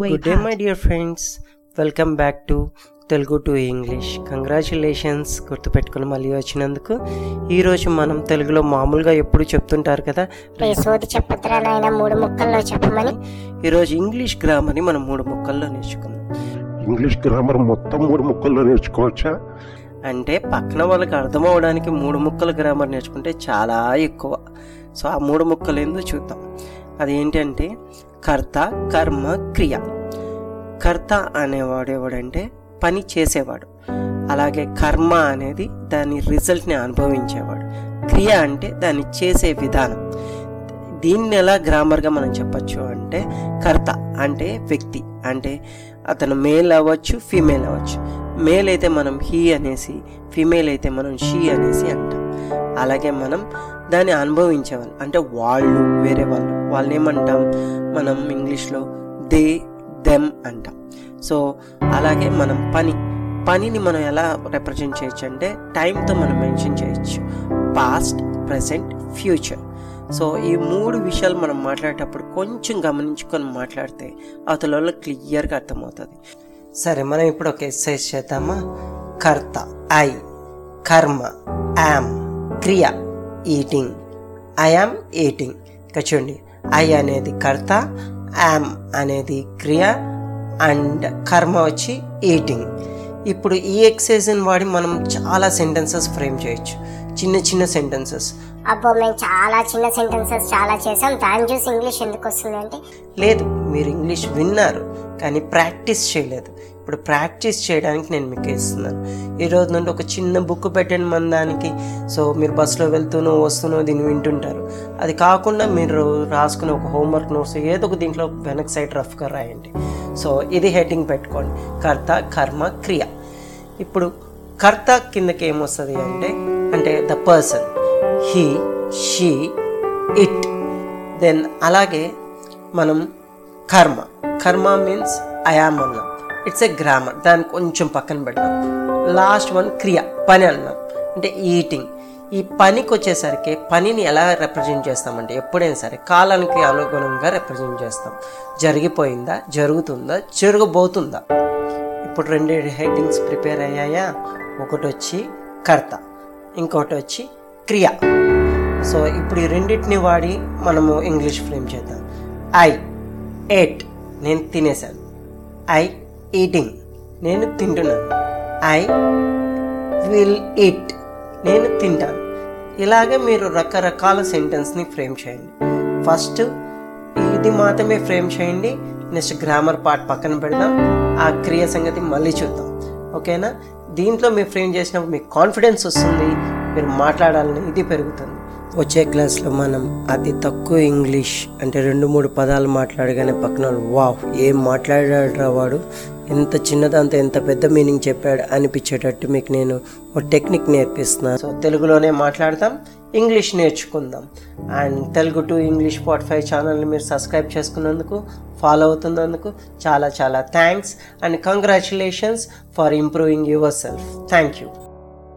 Good day. My dear friends welcome back to Telugu to English congratulations గుర్తుపెట్టుకుని మళ్ళీ వచ్చినందుకు. ఈరోజు మనం తెలుగులో మామూలుగా ఎప్పుడు చెప్తుంటారు కదా? మూడు ముక్కల్లో చెప్పమని. ఈరోజు ఇంగ్లీష్ గ్రామర్ని మనం మూడు ముక్కల్లో నేర్చుకుందాం. ఇంగ్లీష్ గ్రామర్ మొత్తం మూడు ముక్కల్లో నేర్చుకోవచ్చా? అంటే పక్కన వాళ్ళకి అర్థం అవడానికి మూడు ముక్కల గ్రామర్ నేర్చుకుంటే చాలా ఎక్కువ. సో ఆ మూడు ముక్కలు ఏందో చూద్దాం. అది ఏంటంటే కర్త కర్మ క్రియ. కర్త అనేవాడు ఎవడంటే పని చేసేవాడు. అలాగే కర్మ అనేది దాని రిజల్ట్ని అనుభవించేవాడు. క్రియ అంటే దాన్ని చేసే విధానం. దీన్ని ఎలా గ్రామర్గా మనం చెప్పచ్చు అంటే కర్త అంటే వ్యక్తి. అంటే అతను మేల్ అవ్వచ్చు ఫీమేల్ అవ్వచ్చు. మేల్ అయితే మనం హీ అనేసి ఫీమేల్ అయితే మనం షీ అనేసి అంటాం. అలాగే మనం దాన్ని అనుభవించేవాళ్ళు. అంటే వాళ్ళు వేరే వాళ్ళు. వాళ్ళని ఏమంటాం మనం ఇంగ్లీష్లో దే దెమ్ అంటాం. సో అలాగే మనం పని పనిని మనం ఎలా రిప్రజెంట్ చేయొచ్చు అంటే టైంతో మనం మెన్షన్ చేయొచ్చు. Past present future. సో ఈ మూడు విషయాలు మనం మాట్లాడేటప్పుడు కొంచెం గమనించుకొని మాట్లాడితే అవతల వాళ్ళకి క్లియర్గా అర్థమవుతుంది. సరే మనం ఇప్పుడు ఒక ఎక్సర్సైజ్ చేద్దామా? కర్త ఐ కర్మ యామ్ క్రియ ఈటింగ్. I am eating. ఇక చూడండి. ఐ అనేది కర్త యామ్ అనేది క్రియ అండ్ కర్మ వచ్చి ఈటింగ్. ఇప్పుడు ఈ ఎక్సైజ్ని వాడి మనం చాలా సెంటెన్సెస్ ఫ్రేమ్ చేయొచ్చు. చిన్న చిన్న సెంటెన్సెస్ అబ్బో మేము చాలా చిన్న సెంటెన్సెస్ చాలా చేసాం దాన్ని చూసి ఇంగ్లీష్ ఎందుకు వస్తుంది అంటే? లేదు మీరు ఇంగ్లీష్ విన్నారు కానీ ప్రాక్టీస్ చేయలేదు. ఇప్పుడు ప్రాక్టీస్ చేయడానికి నేను మీకు ఇస్తున్నాను. ఈ రోజు నుండి ఒక చిన్న బుక్ పెట్టండి మన దానికి. సో మీరు బస్సులో వెళ్తూనో వస్తూనో దీన్ని వింటుంటారు. అది కాకుండా మీరు రాసుకునే ఒక హోంవర్క్ నోట్స్ ఏదో ఒక దీంట్లో వెనక్ సైడ్ రఫ్గా రాయండి. సో ఇది హెడ్డింగ్ పెట్టుకోండి. కర్త కర్మ క్రియ. ఇప్పుడు కర్త కిందకి ఏమొస్తుంది అంటే అంటే the person. He she it. Then అలాగే మనం కర్మ. కర్మ మీన్స్ ఐఆమ్ అన్నాం. It's a grammar. దాన్ని కొంచెం పక్కన పెడతాం లాస్ట్ వన్ క్రియ పని అన్నాం. అంటే ఈటింగ్. ఈ పనికి వచ్చేసరికి పనిని ఎలా రిప్రజెంట్ చేస్తామంటే ఎప్పుడైనా సరే కాలానికి అనుగుణంగా రిప్రజెంట్ చేస్తాం. జరిగిపోయిందా? జరుగుతుందా? జరగబోతుందా? ఇప్పుడు రెండు హెడ్డింగ్స్ ప్రిపేర్ అయ్యాయా? ఒకటి వచ్చి కర్త. ఇంకొకటి వచ్చి క్రియ. సో ఇప్పుడు ఈ రెండింటిని వాడి మనము ఇంగ్లీష్ ఫ్రేమ్ చేద్దాం. ఐ ఎయిట్ నేను తినేసాను ఐ ఈటింగ్ నేను తింటున్నాను. ఐ విల్ ఈట్ నేను తింటాను. ఇలాగే మీరు రకరకాల సెంటెన్స్ని ఫ్రేమ్ చేయండి. ఫస్ట్ ఇది మాత్రమే ఫ్రేమ్ చేయండి. నెక్స్ట్ గ్రామర్ పార్ట్ పక్కన పెడదాం. ఆ క్రియ సంగతి మళ్ళీ చూద్దాం. ఓకేనా? దీంట్లో మీ ఫ్రేమ్ చేసినప్పుడు మీకు కాన్ఫిడెన్స్ వస్తుంది మీరు మాట్లాడాలని ఇది పెరుగుతుంది. వచ్చే క్లాస్లో మనం అతి తక్కువ ఇంగ్లీష్ అంటే రెండు మూడు పదాలు మాట్లాడగానే పక్కన వావ్ ఏం మాట్లాడాడురా వాడు? ఎంత చిన్నదంతా ఎంత పెద్ద మీనింగ్ చెప్పాడు అనిపించేటట్టు మీకు నేను ఒక టెక్నిక్ నేర్పిస్తున్నాను సో తెలుగులోనే మాట్లాడతాం ఇంగ్లీష్ నేర్చుకుందాం. And Telugu to English Spotify five ఛానల్ని మీరు సబ్స్క్రైబ్ చేసుకున్నందుకు ఫాలో అవుతున్నందుకు చాలా చాలా thanks and congratulations for improving your self. Thank you.